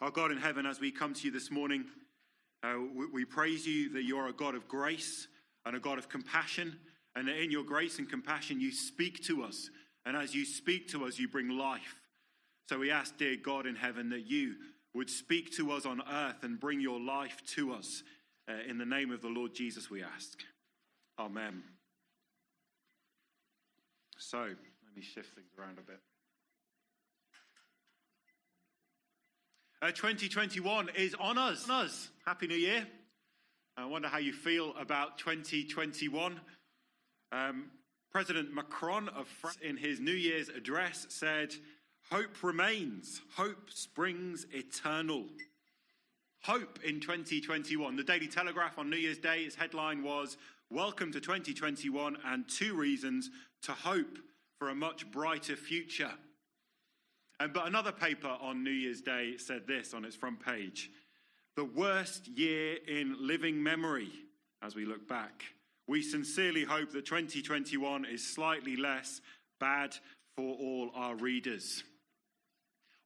Our God in heaven, as we come to you this morning, uh, we, we praise you that you are a God of grace and a God of compassion, and that in your grace and compassion you speak to us. And as you speak to us, you bring life. So we ask, dear God in heaven, that you would speak to us on earth and bring your life to us. Uh, in the name of the Lord Jesus, we ask. Amen. So, let me shift things around a bit. Uh, 2021 is on us. On us. Happy New Year. I wonder how you feel about 2021. Um, President Macron of France, in his New Year's address, said, Hope remains, hope springs eternal. Hope in 2021. The Daily Telegraph on New Year's Day, its headline was, Welcome to 2021 and two reasons to hope for a much brighter future. But another paper on New Year's Day said this on its front page The worst year in living memory as we look back. We sincerely hope that 2021 is slightly less bad for all our readers.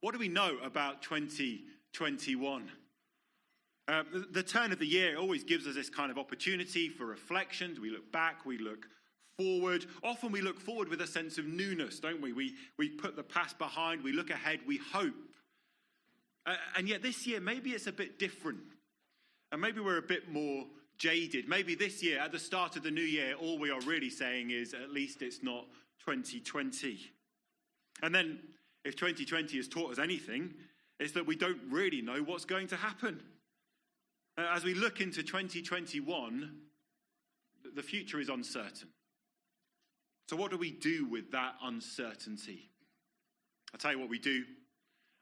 What do we know about 2021? Uh, the, the turn of the year always gives us this kind of opportunity for reflections. We look back, we look forward. Often we look forward with a sense of newness, don't we? We, we put the past behind, we look ahead, we hope. Uh, and yet this year, maybe it's a bit different. And maybe we're a bit more jaded. Maybe this year, at the start of the new year, all we are really saying is at least it's not 2020. And then, if 2020 has taught us anything, it's that we don't really know what's going to happen. As we look into 2021, the future is uncertain. So, what do we do with that uncertainty? I'll tell you what we do.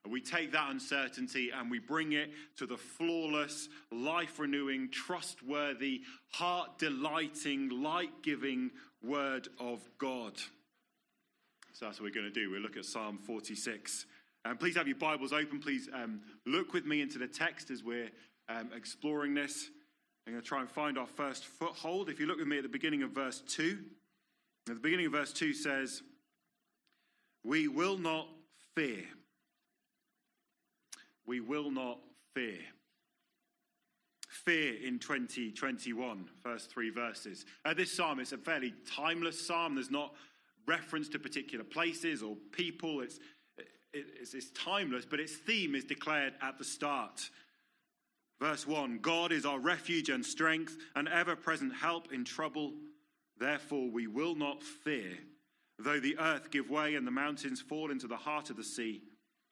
We take that uncertainty and we bring it to the flawless, life renewing, trustworthy, heart delighting, light giving Word of God. So that's what we're going to do. We'll look at Psalm 46. And um, please have your Bibles open. Please um, look with me into the text as we're um, exploring this. I'm going to try and find our first foothold. If you look with me at the beginning of verse 2, at the beginning of verse 2 says, We will not fear. We will not fear. Fear in 2021, first three verses. Uh, this psalm is a fairly timeless psalm. There's not reference to particular places or people. It's, it, it's, it's timeless, but its theme is declared at the start. Verse 1 God is our refuge and strength, and ever present help in trouble. Therefore, we will not fear, though the earth give way and the mountains fall into the heart of the sea,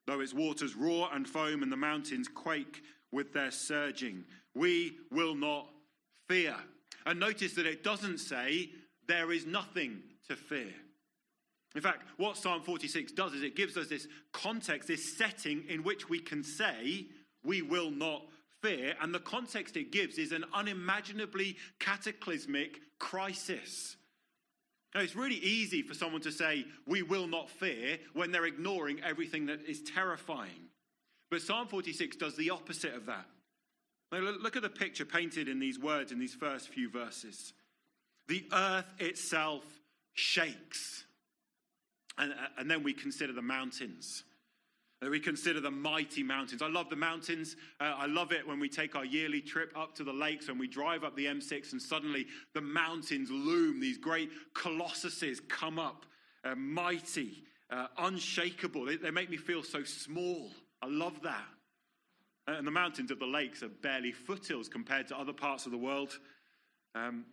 though its waters roar and foam and the mountains quake with their surging. We will not fear. And notice that it doesn't say there is nothing to fear. In fact, what Psalm 46 does is it gives us this context, this setting in which we can say we will not fear, and the context it gives is an unimaginably cataclysmic crisis. Now, it's really easy for someone to say, We will not fear, when they're ignoring everything that is terrifying. But Psalm 46 does the opposite of that. Now, look at the picture painted in these words in these first few verses. The earth itself shakes. And, uh, and then we consider the mountains. That we consider the mighty mountains. I love the mountains. Uh, I love it when we take our yearly trip up to the lakes and we drive up the M6 and suddenly the mountains loom. These great colossuses come up, uh, mighty, uh, unshakable. They, they, make me feel so small. I love that. And the mountains of the lakes are barely foothills compared to other parts of the world. Um,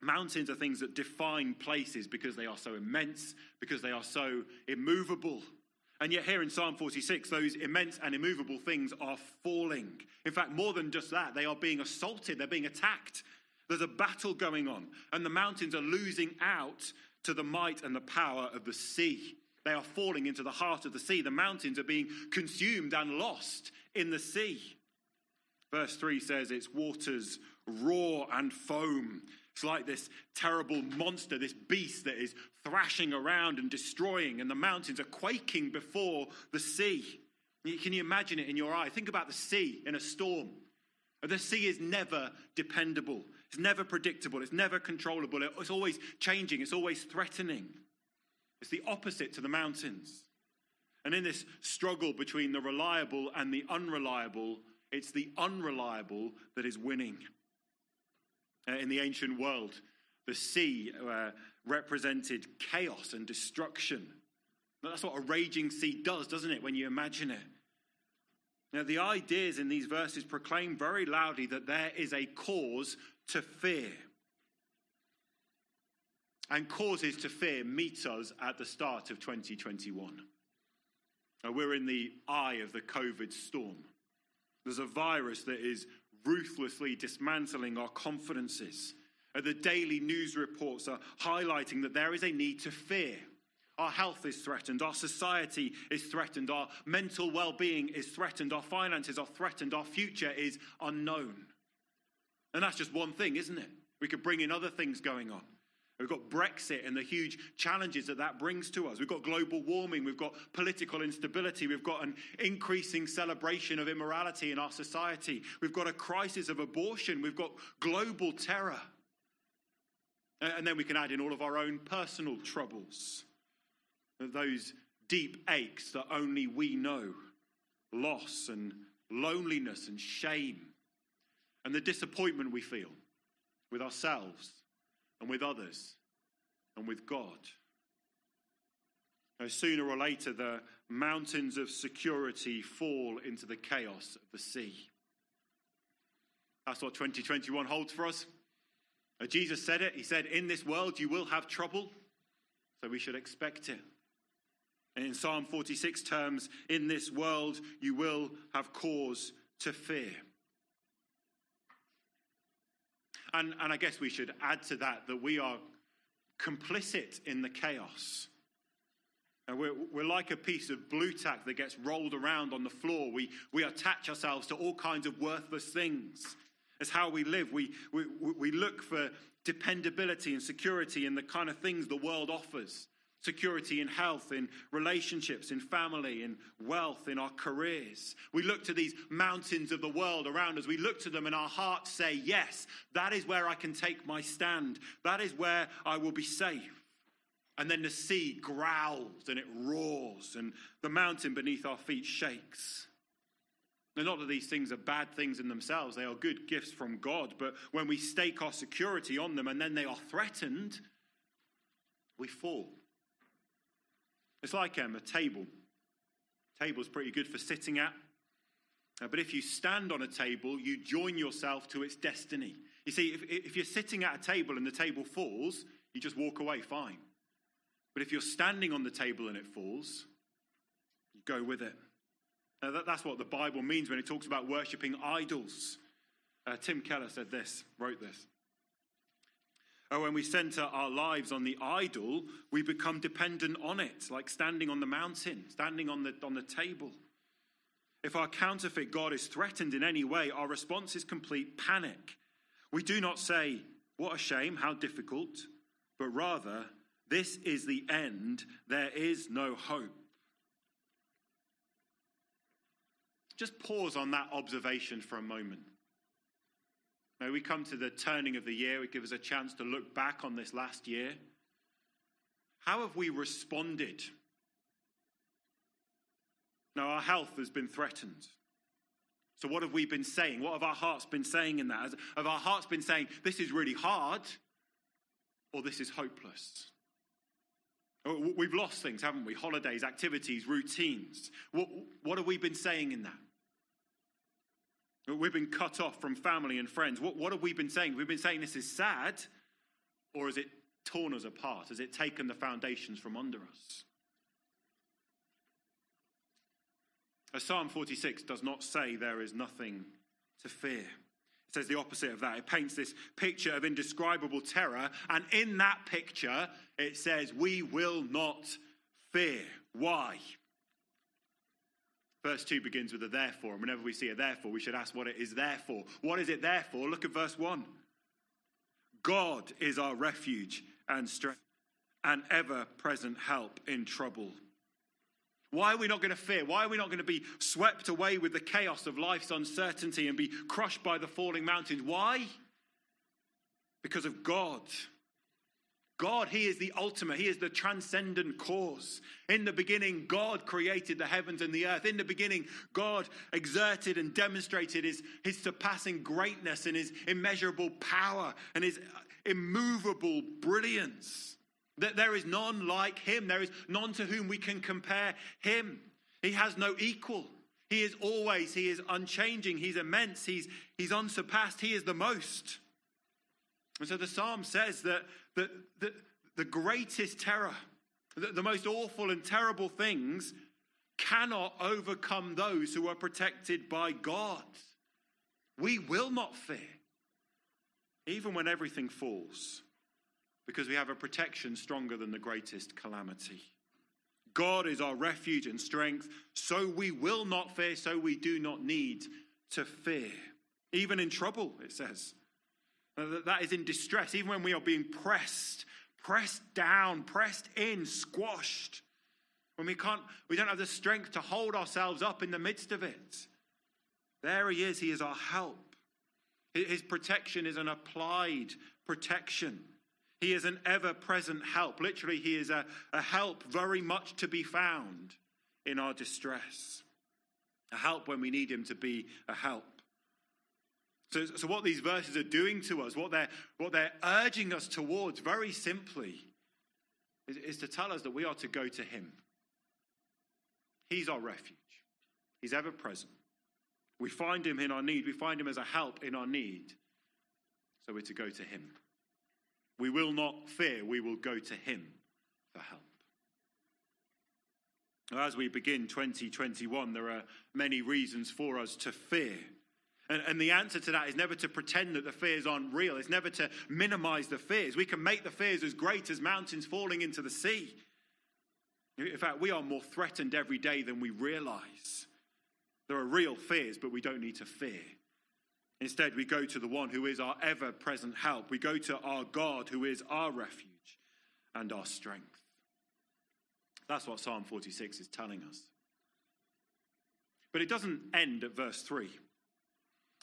mountains are things that define places because they are so immense, because they are so immovable. And yet, here in Psalm 46, those immense and immovable things are falling. In fact, more than just that, they are being assaulted, they're being attacked. There's a battle going on, and the mountains are losing out to the might and the power of the sea. They are falling into the heart of the sea. The mountains are being consumed and lost in the sea. Verse 3 says, Its waters roar and foam. It's like this terrible monster, this beast that is thrashing around and destroying, and the mountains are quaking before the sea. Can you imagine it in your eye? Think about the sea in a storm. The sea is never dependable, it's never predictable, it's never controllable, it's always changing, it's always threatening. It's the opposite to the mountains. And in this struggle between the reliable and the unreliable, it's the unreliable that is winning. Uh, in the ancient world, the sea uh, represented chaos and destruction. That's what a raging sea does, doesn't it, when you imagine it? Now, the ideas in these verses proclaim very loudly that there is a cause to fear. And causes to fear meet us at the start of 2021. Now, we're in the eye of the COVID storm. There's a virus that is ruthlessly dismantling our confidences. Uh, the daily news reports are highlighting that there is a need to fear. Our health is threatened, our society is threatened, our mental well being is threatened, our finances are threatened, our future is unknown. And that's just one thing, isn't it? We could bring in other things going on. We've got Brexit and the huge challenges that that brings to us. We've got global warming. We've got political instability. We've got an increasing celebration of immorality in our society. We've got a crisis of abortion. We've got global terror. And then we can add in all of our own personal troubles, those deep aches that only we know, loss and loneliness and shame, and the disappointment we feel with ourselves and with others and with God. Now, sooner or later, the mountains of security fall into the chaos of the sea. That's what 2021 holds for us. Uh, Jesus said it. He said, In this world you will have trouble, so we should expect it. And in Psalm 46 terms, in this world you will have cause to fear. And, and I guess we should add to that that we are complicit in the chaos. And we're, we're like a piece of Blu Tack that gets rolled around on the floor. We, we attach ourselves to all kinds of worthless things. It's how we live. We, we, we look for dependability and security in the kind of things the world offers security in health, in relationships, in family, in wealth, in our careers. We look to these mountains of the world around us. We look to them and our hearts say, Yes, that is where I can take my stand. That is where I will be safe. And then the sea growls and it roars, and the mountain beneath our feet shakes. Now, not that these things are bad things in themselves, they are good gifts from God, but when we stake our security on them and then they are threatened, we fall. It's like um, a table. Table's pretty good for sitting at. Uh, but if you stand on a table, you join yourself to its destiny. You see, if, if you're sitting at a table and the table falls, you just walk away fine. But if you're standing on the table and it falls, you go with it. Now, that, that's what the Bible means when it talks about worshipping idols. Uh, Tim Keller said this, wrote this. Or when we center our lives on the idol, we become dependent on it, like standing on the mountain, standing on the, on the table. If our counterfeit God is threatened in any way, our response is complete panic. We do not say, What a shame, how difficult, but rather, This is the end, there is no hope. Just pause on that observation for a moment. Now, we come to the turning of the year, it gives us a chance to look back on this last year. How have we responded? Now, our health has been threatened. So, what have we been saying? What have our hearts been saying in that? Have our hearts been saying, this is really hard, or this is hopeless? We've lost things, haven't we? Holidays, activities, routines. What, what have we been saying in that? We've been cut off from family and friends. What, what have we been saying? We've been saying this is sad, or has it torn us apart? Has it taken the foundations from under us? As Psalm 46 does not say there is nothing to fear. It says the opposite of that. It paints this picture of indescribable terror, and in that picture, it says, We will not fear. Why? Verse 2 begins with a therefore, and whenever we see a therefore, we should ask what it is there for. What is it there for? Look at verse 1. God is our refuge and strength, and ever present help in trouble. Why are we not going to fear? Why are we not going to be swept away with the chaos of life's uncertainty and be crushed by the falling mountains? Why? Because of God. God. He is the ultimate, He is the transcendent cause. In the beginning, God created the heavens and the earth. In the beginning, God exerted and demonstrated His, his surpassing greatness and His immeasurable power and His immovable brilliance. That there is none like Him, there is none to whom we can compare Him. He has no equal. He is always, He is unchanging, He's immense, He's, he's unsurpassed, He is the most. And so the psalm says that, that the greatest terror, the, the most awful and terrible things cannot overcome those who are protected by God. We will not fear, even when everything falls, because we have a protection stronger than the greatest calamity. God is our refuge and strength, so we will not fear, so we do not need to fear. Even in trouble, it says. That is in distress, even when we are being pressed, pressed down, pressed in, squashed. When we can't, we don't have the strength to hold ourselves up in the midst of it. There he is, he is our help. His protection is an applied protection. He is an ever present help. Literally, he is a, a help very much to be found in our distress. A help when we need him to be a help. So, so what these verses are doing to us, what they're, what they're urging us towards, very simply, is, is to tell us that we are to go to him. He's our refuge, he's ever present. We find him in our need, we find him as a help in our need. So we're to go to him. We will not fear, we will go to Him for help. As we begin 2021, there are many reasons for us to fear. And, and, the answer to that is never to pretend that the fears aren't real. It's never to minimize the fears. We can make the fears as great as mountains falling into the sea. In fact, we are more threatened every day than we realize. There are real fears, but we don't need to fear. Instead, we go to the one who is our ever present help. We go to our God who is our refuge and our strength. That's what Psalm 46 is telling us. But it doesn't end at verse 3.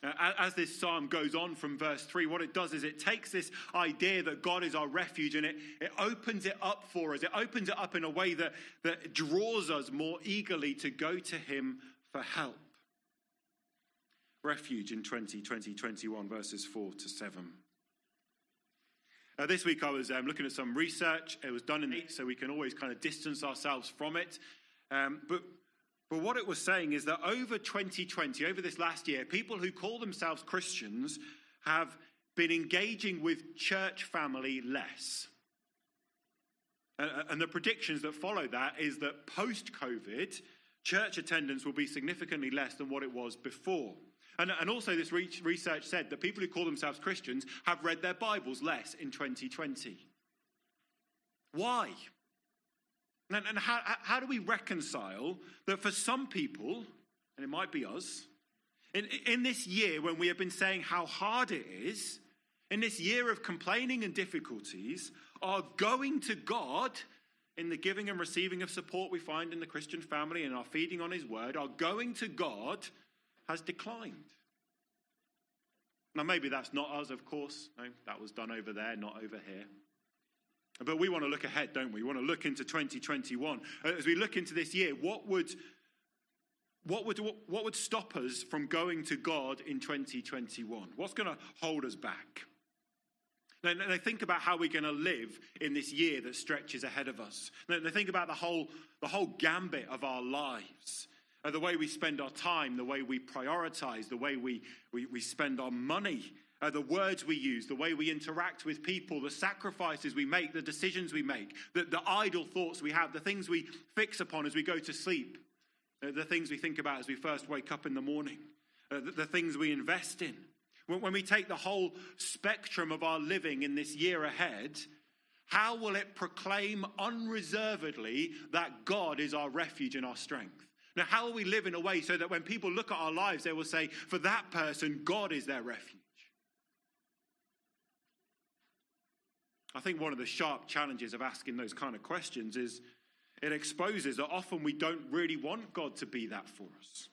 As this psalm goes on from verse 3, what it does is it takes this idea that God is our refuge and it, it opens it up for us. It opens it up in a way that, that draws us more eagerly to go to Him for help refuge in 2020 21, verses 4 to 7. Uh, this week I was um, looking at some research. It was done in the so we can always kind of distance ourselves from it. Um, but, but what it was saying is that over 2020, over this last year, people who call themselves Christians have been engaging with church family less. And the predictions that follow that is that post COVID, church attendance will be significantly less than what it was before. And, and also, this research said that people who call themselves Christians have read their Bibles less in 2020. Why? And, and how, how do we reconcile that for some people, and it might be us, in, in this year when we have been saying how hard it is, in this year of complaining and difficulties, our going to God in the giving and receiving of support we find in the Christian family and our feeding on His Word, our going to God has declined. Now, maybe that's not us, of course. No, that was done over there, not over here. But we want to look ahead, don't we? We want to look into 2021. As we look into this year, what would, what would, what would stop us from going to God in 2021? What's going to hold us back? Now, they think about how we're going to live in this year that stretches ahead of us. They think about the whole, the whole gambit of our lives uh, the way we spend our time, the way we prioritize, the way we, we, we spend our money, uh, the words we use, the way we interact with people, the sacrifices we make, the decisions we make, the, the idle thoughts we have, the things we fix upon as we go to sleep, uh, the things we think about as we first wake up in the morning, uh, the, the, things we invest in. When, when we take the whole spectrum of our living in this year ahead, how will it proclaim unreservedly that God is our refuge and our strength? Now, how will we live in a way so that when people look at our lives, they will say, for that person, God is their refuge? I think one of the sharp challenges of asking those kind of questions is it exposes that often we don't really want God to be that for us.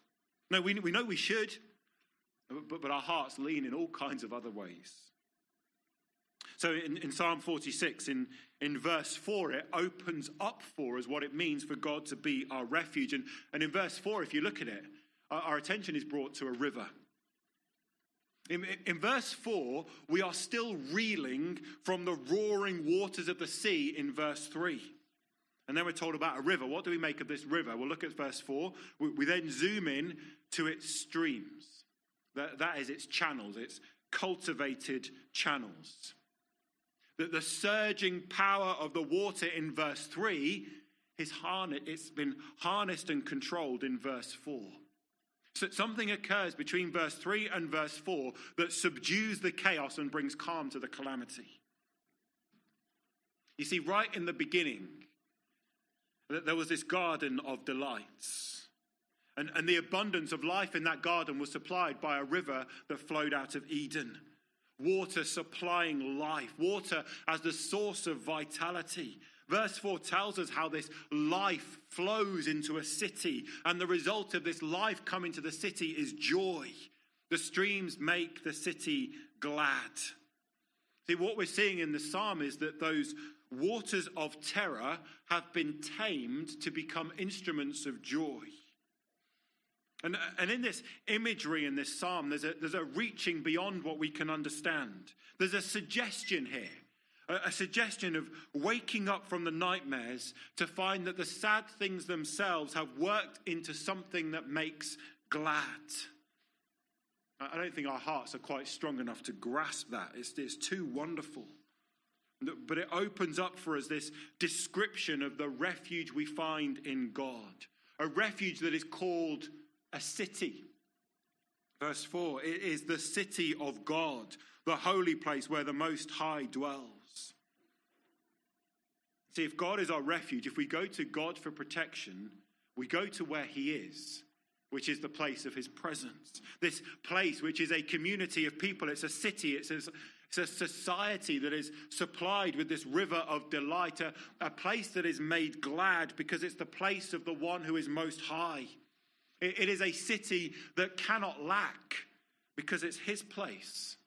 No, we, we know we should, but, but our hearts lean in all kinds of other ways. So in, in Psalm 46, in, in verse 4, it opens up for us what it means for God to be our refuge. And, and in verse 4, if you look at it, our, our attention is brought to a river. In, in, verse 4, we are still reeling from the roaring waters of the sea in verse 3. And then we're told about a river. What do we make of this river? We'll look at verse 4. We, we then zoom in to its streams. That, that is its channels, its cultivated channels. That the surging power of the water in verse 3 is harnessed, it's been harnessed and controlled in verse 4. So something occurs between verse 3 and verse 4 that subdues the chaos and brings calm to the calamity. You see, right in the beginning, there was this garden of delights. And, and the abundance of life in that garden was supplied by a river that flowed out of Eden. Water supplying life, water as the source of vitality. Verse 4 tells us how this life flows into a city, and the result of this life coming to the city is joy. The streams make the city glad. See, what we're seeing in the psalm is that those waters of terror have been tamed to become instruments of joy. And, and in this imagery in this psalm, there's a, there's a reaching beyond what we can understand. There's a suggestion here a, suggestion of waking up from the nightmares to find that the sad things themselves have worked into something that makes glad. I don't think our hearts are quite strong enough to grasp that. It's, it's too wonderful. But it opens up for us this description of the refuge we find in God, a refuge that is called a city. Verse 4 it is the city of God, the holy place where the Most High dwells. See, if God is our refuge, if we go to God for protection, we go to where He is, which is the place of His presence. This place, which is a community of people, it's a city, it's a, it's a society that is supplied with this river of delight, a, a place that is made glad because it's the place of the one who is most high. it, it is a city that cannot lack because it's His place.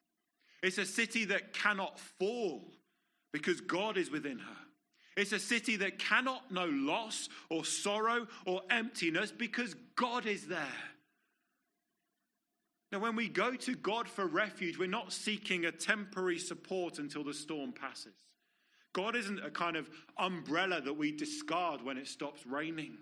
It's a city that cannot fall because God is within her. It's a city that cannot know loss or sorrow or emptiness because God is there. Now, when we go to God for refuge, we're not seeking a temporary support until the storm passes. God isn't a kind of umbrella that we discard when it stops raining.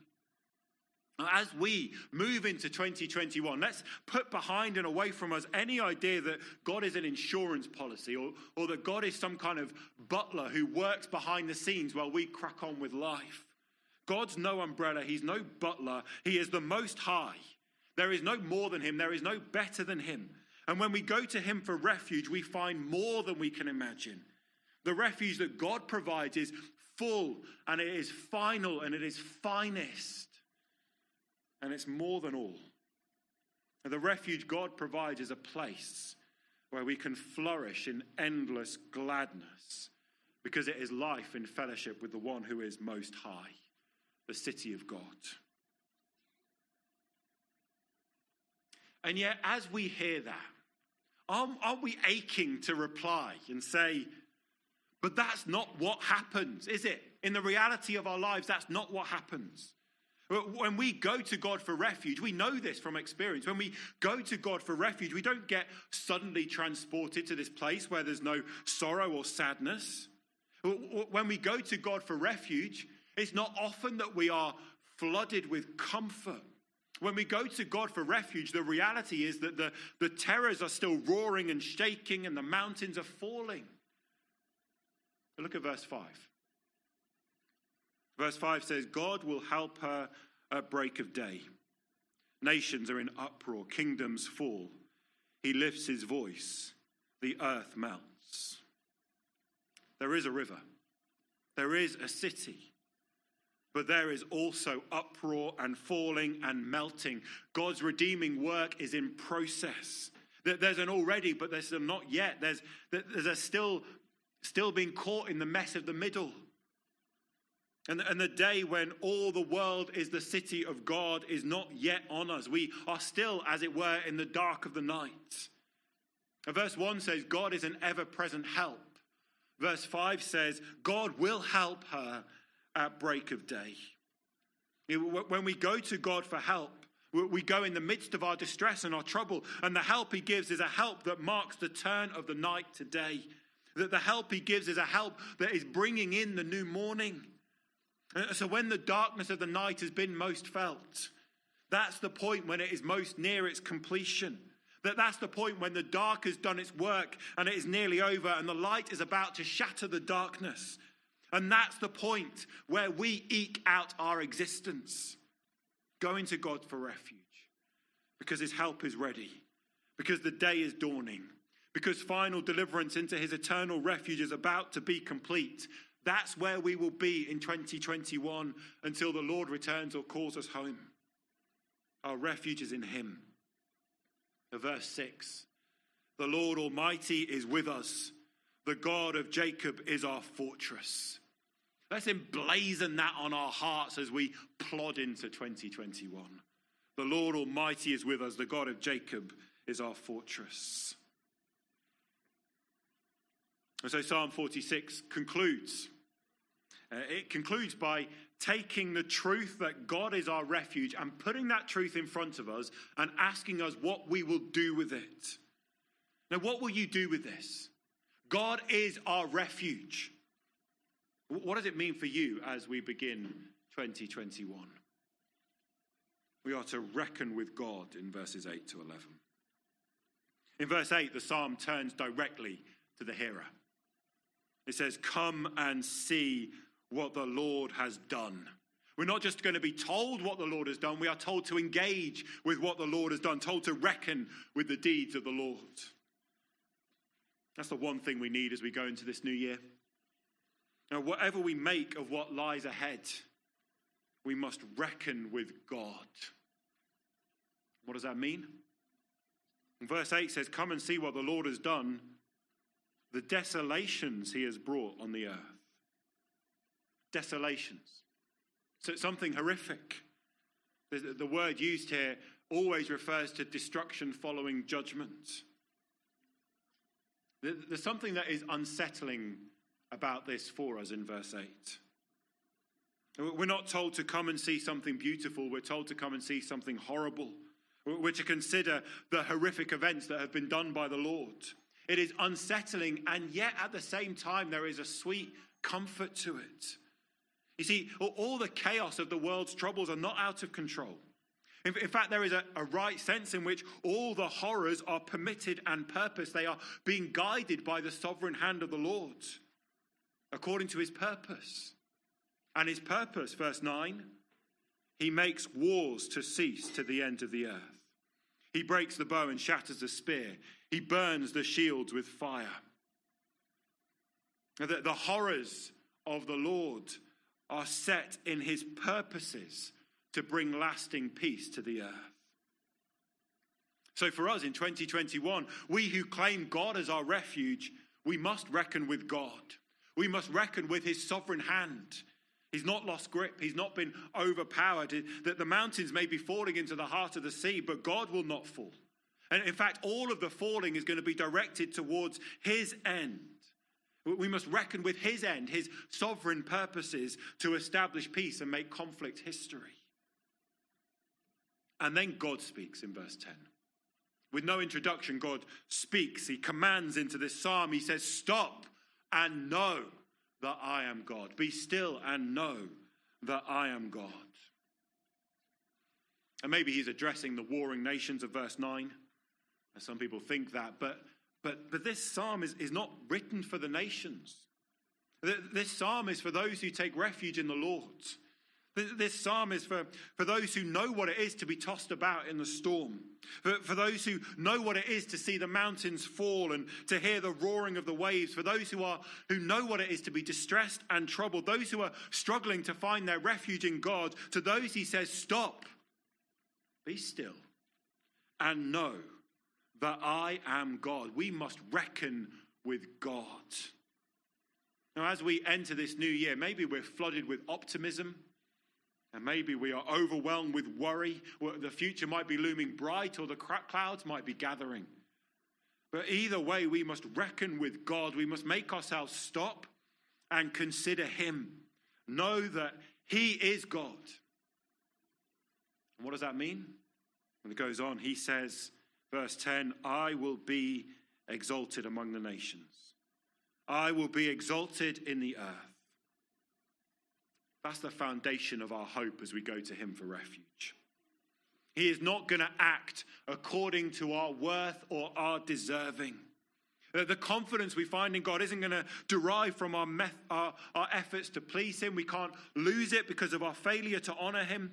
As we move into 2021, let's put behind and away from us any idea that God is an insurance policy or, or that God is some kind of butler who works behind the scenes while we crack on with life. God's no umbrella, He's no butler, He is the most high. There is no more than Him, there is no better than Him. And when we go to Him for refuge, we find more than we can imagine. The refuge that God provides is full and it is final and it is finest and it's more than all. The refuge God provides is a place where we can flourish in endless gladness because it is life in fellowship with the one who is most high, the city of God. And yet, as we hear that, aren't, aren't we aching to reply and say, but that's not what happens, is it? In the reality of our lives, that's not what happens. When we go to God for refuge, we know this from experience. When we go to God for refuge, we don't get suddenly transported to this place where there's no sorrow or sadness. When we go to God for refuge, it's not often that we are flooded with comfort. When we go to God for refuge, the reality is that the, the terrors are still roaring and shaking and the mountains are falling. look at verse 5. Verse 5 says, God will help her at break of day. Nations are in uproar, kingdoms fall. He lifts his voice, the earth melts. There is a river, there is a city, but there is also uproar and falling and melting. God's redeeming work is in process. There's an already, but there's a not yet. There's, there's a still, still being caught in the mess of the middle. And, and the day when all the world is the city of God is not yet on us. We are still, as it were, in the dark of the night. And verse 1 says, God is an ever present help. Verse 5 says, God will help her at break of day. When we go to God for help, we go in the midst of our distress and our trouble, and the help He gives is a help that marks the turn of the night to day. That the help He gives is a help that is bringing in the new morning. Uh, so when the darkness of the night has been most felt, that's the point when it is most near its completion. That that's the point when the dark has done its work and it is nearly over and the light is about to shatter the darkness. And that's the point where we eke out our existence, going to God for refuge because his help is ready, because the day is dawning, because final deliverance into his eternal refuge is about to be complete. That's where we will be in 2021 until the Lord returns or calls us home. Our refuge is in him. Verse 6 The Lord Almighty is with us, the God of Jacob is our fortress. Let's emblazon that on our hearts as we plod into 2021. The Lord Almighty is with us, the God of Jacob is our fortress. And so Psalm 46 concludes. Uh, it concludes by taking the truth that God is our refuge and putting that truth in front of us and asking us what we will do with it. Now, what will you do with this? God is our refuge. What does it mean for you as we begin 2021? We are to reckon with God in verses 8 to 11. In verse 8, the psalm turns directly to the hearer. It says, Come and see what the Lord has done. We're not just going to be told what the Lord has done, we are told to engage with what the Lord has done, told to reckon with the deeds of the Lord. That's the one thing we need as we go into this new year. Now, whatever we make of what lies ahead, we must reckon with God. What does that mean? Verse 8 says, Come and see what the Lord has done, the desolations he has brought on the earth desolations. So it's something horrific. The, the word used here always refers to destruction following judgment. There's something that is unsettling about this for us in verse 8. We're not told to come and see something beautiful, we're told to come and see something horrible. We're to consider the horrific events that have been done by the Lord. It is unsettling, and yet at the same time, there is a sweet comfort to it. You see, all the chaos of the world's troubles are not out of control. In, fact, there is a, a, right sense in which all the horrors are permitted and purpose. They are being guided by the sovereign hand of the Lord according to his purpose. And his purpose, verse 9, he makes wars to cease to the end of the earth. He breaks the bow and shatters the spear. He burns the shields with fire. The, the horrors of the Lord are set in his purposes to bring lasting peace to the earth. So, for us in 2021, we who claim God as our refuge, we must reckon with God. We must reckon with his sovereign hand. He's not lost grip. He's not been overpowered. That the mountains may be falling into the heart of the sea, but God will not fall. And in fact, all of the falling is going to be directed towards his end. We must reckon with his end, his sovereign purposes to establish peace and make conflict history. And then God speaks in verse 10. With no introduction, God speaks. He commands into this psalm. He says, Stop and know that I am God. Be still and know that I am God. And maybe he's addressing the warring nations of verse 9. Some people think that, but but, but this psalm is, is not written for the nations. This psalm is for those who take refuge in the Lord. This psalm is for, for those who know what it is to be tossed about in the storm, for, for those who know what it is to see the mountains fall and to hear the roaring of the waves, for those who, are, who know what it is to be distressed and troubled, those who are struggling to find their refuge in God. To those, he says, Stop, be still, and know that I am God. We must reckon with God. Now, as we enter this new year, maybe we're flooded with optimism, and maybe we are overwhelmed with worry. The future might be looming bright, or the clouds might be gathering. But either way, we must reckon with God. We must make ourselves stop and consider Him. Know that He is God. And what does that mean? And it goes on, he says, verse 10 I will be exalted among the nations, I will be exalted in the earth. That's the foundation of our hope as we go to Him for refuge. He is not going to act according to our worth or our deserving. Uh, the confidence we find in God isn't going to derive from our, meth- our, our efforts to please Him. We can't lose it because of our failure to honor Him.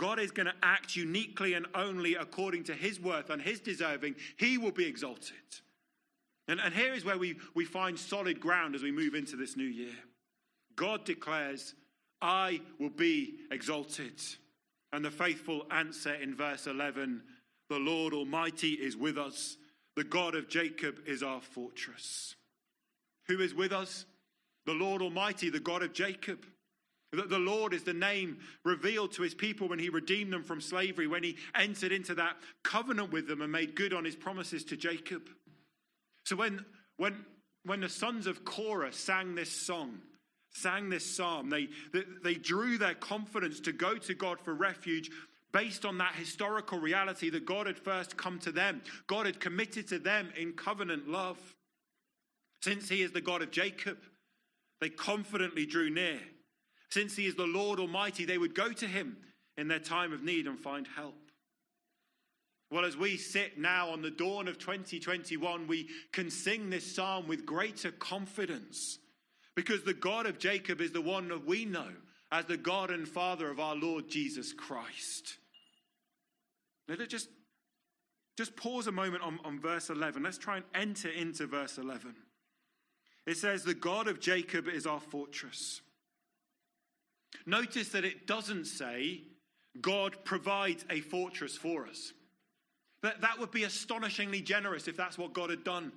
God is going to act uniquely and only according to His worth and His deserving. He will be exalted. And, and here is where we, we find solid ground as we move into this new year. God declares, I will be exalted. And the faithful answer in verse 11 the Lord Almighty is with us, the God of Jacob is our fortress. Who is with us? The Lord Almighty, the God of Jacob. That the Lord is the name revealed to his people when he redeemed them from slavery, when he entered into that covenant with them and made good on his promises to Jacob. So when, when, when the sons of Korah sang this song, sang this psalm, they, they, they drew their confidence to go to God for refuge based on that historical reality that God had first come to them. God had committed to them in covenant love. Since he is the God of Jacob, they confidently drew near. Since he is the Lord Almighty, they would go to him in their time of need and find help. Well, as we sit now on the dawn of 2021, we can sing this psalm with greater confidence because the God of Jacob is the one that we know as the God and Father of our Lord Jesus Christ. Let it just, just pause a moment on, on verse 11. Let's try and enter into verse 11. It says, The God of Jacob is our fortress. Notice that it doesn't say God provides a fortress for us. That, that would be astonishingly generous if that's what God had done.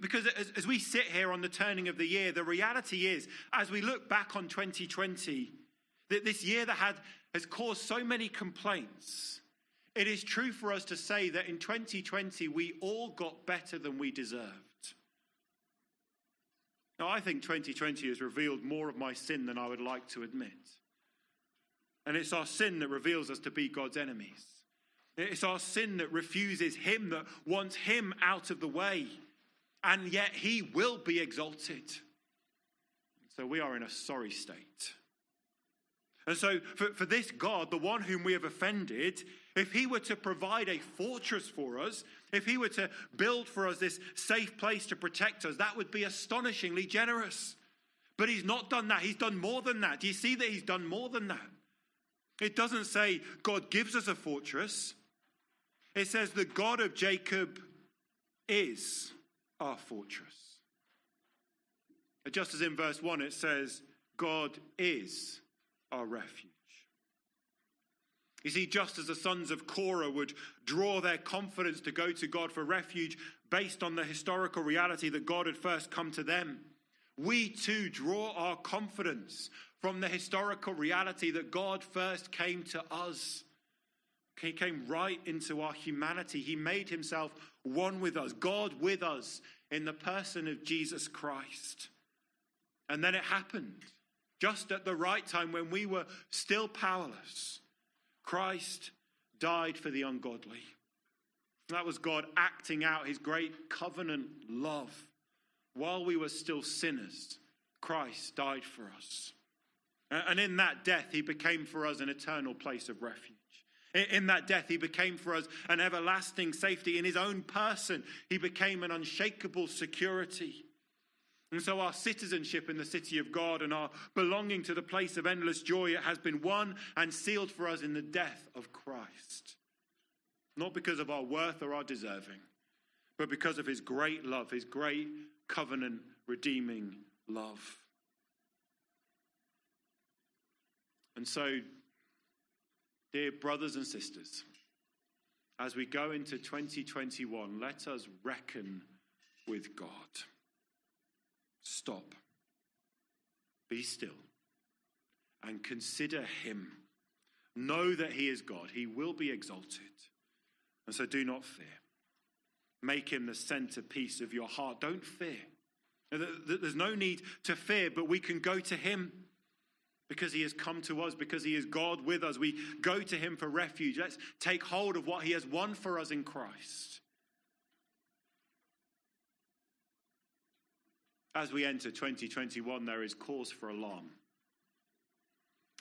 Because as, we sit here on the turning of the year, the reality is, as we look back on 2020, that this year that had, has caused so many complaints, it is true for us to say that in 2020 we all got better than we deserved. Now, I think 2020 has revealed more of my sin than I would like to admit. And it's our sin that reveals us to be God's enemies. It's our sin that refuses Him, that wants Him out of the way. And yet He will be exalted. So we are in a sorry state. And so, for, for this God, the one whom we have offended, if he were to provide a fortress for us, if he were to build for us this safe place to protect us, that would be astonishingly generous. But he's not done that. He's done more than that. Do you see that he's done more than that? It doesn't say God gives us a fortress, it says the God of Jacob is our fortress. Just as in verse 1, it says, God is our refuge. You see, just as the sons of Korah would draw their confidence to go to God for refuge based on the historical reality that God had first come to them, we too draw our confidence from the historical reality that God first came to us. He came right into our humanity. He made himself one with us, God with us in the person of Jesus Christ. And then it happened just at the right time when we were still powerless. Christ died for the ungodly. That was God acting out his great covenant love. While we were still sinners, Christ died for us. And in that death, he became for us an eternal place of refuge. In that death, he became for us an everlasting safety. In his own person, he became an unshakable security. And so, our citizenship in the city of God and our belonging to the place of endless joy has been won and sealed for us in the death of Christ. Not because of our worth or our deserving, but because of his great love, his great covenant redeeming love. And so, dear brothers and sisters, as we go into 2021, let us reckon with God. Stop. Be still. And consider him. Know that he is God. He will be exalted. And so do not fear. Make him the centerpiece of your heart. Don't fear. There's no need to fear, but we can go to him because he has come to us, because he is God with us. We go to him for refuge. Let's take hold of what he has won for us in Christ. As we enter 2021, there is cause for alarm.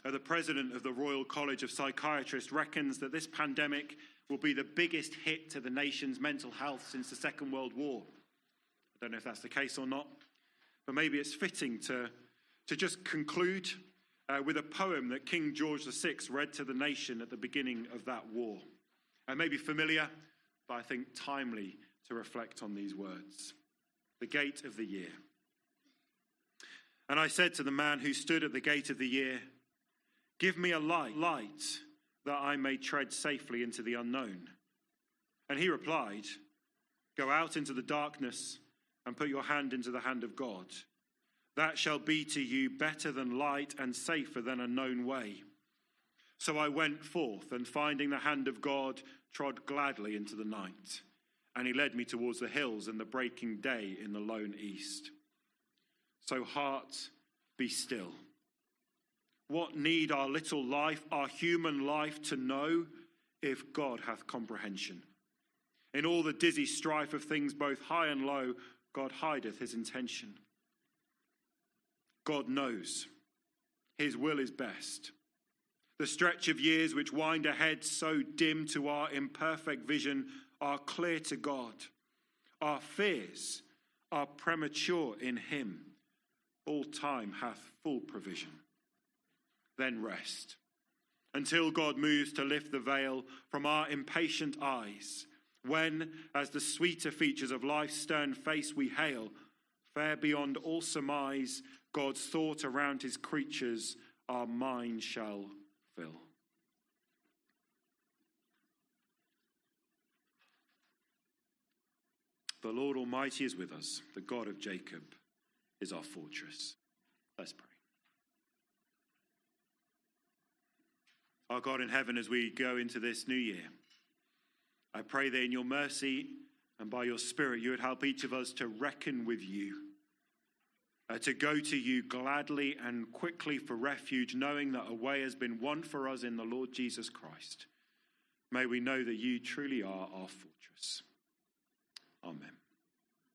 Uh, the president of the Royal College of Psychiatrists reckons that this pandemic will be the biggest hit to the nation's mental health since the Second World War. I don't know if that's the case or not, but maybe it's fitting to, to just conclude uh, with a poem that King George VI read to the nation at the beginning of that war. And maybe familiar, but I think timely to reflect on these words. The gate of the year. And I said to the man who stood at the gate of the year, Give me a light, light, that I may tread safely into the unknown. And he replied, Go out into the darkness and put your hand into the hand of God. That shall be to you better than light and safer than a known way. So I went forth, and finding the hand of God, trod gladly into the night. And he led me towards the hills and the breaking day in the lone east. So, heart, be still. What need our little life, our human life, to know if God hath comprehension? In all the dizzy strife of things, both high and low, God hideth his intention. God knows. His will is best. The stretch of years which wind ahead so dim to our imperfect vision are clear to God. Our fears are premature in Him. All time hath full provision. Then rest until God moves to lift the veil from our impatient eyes. When, as the sweeter features of life's stern face we hail, fair beyond all surmise, God's thought around his creatures our mind shall fill. The Lord Almighty is with us. The God of Jacob is our fortress. Let's pray. Our God in heaven, as we go into this new year, I pray that in your mercy and by your Spirit, you would help each of us to reckon with you uh, to go to you gladly and quickly for refuge, knowing that a way has been won for us in the Lord Jesus Christ. May we know that you truly are our fortress. Amen.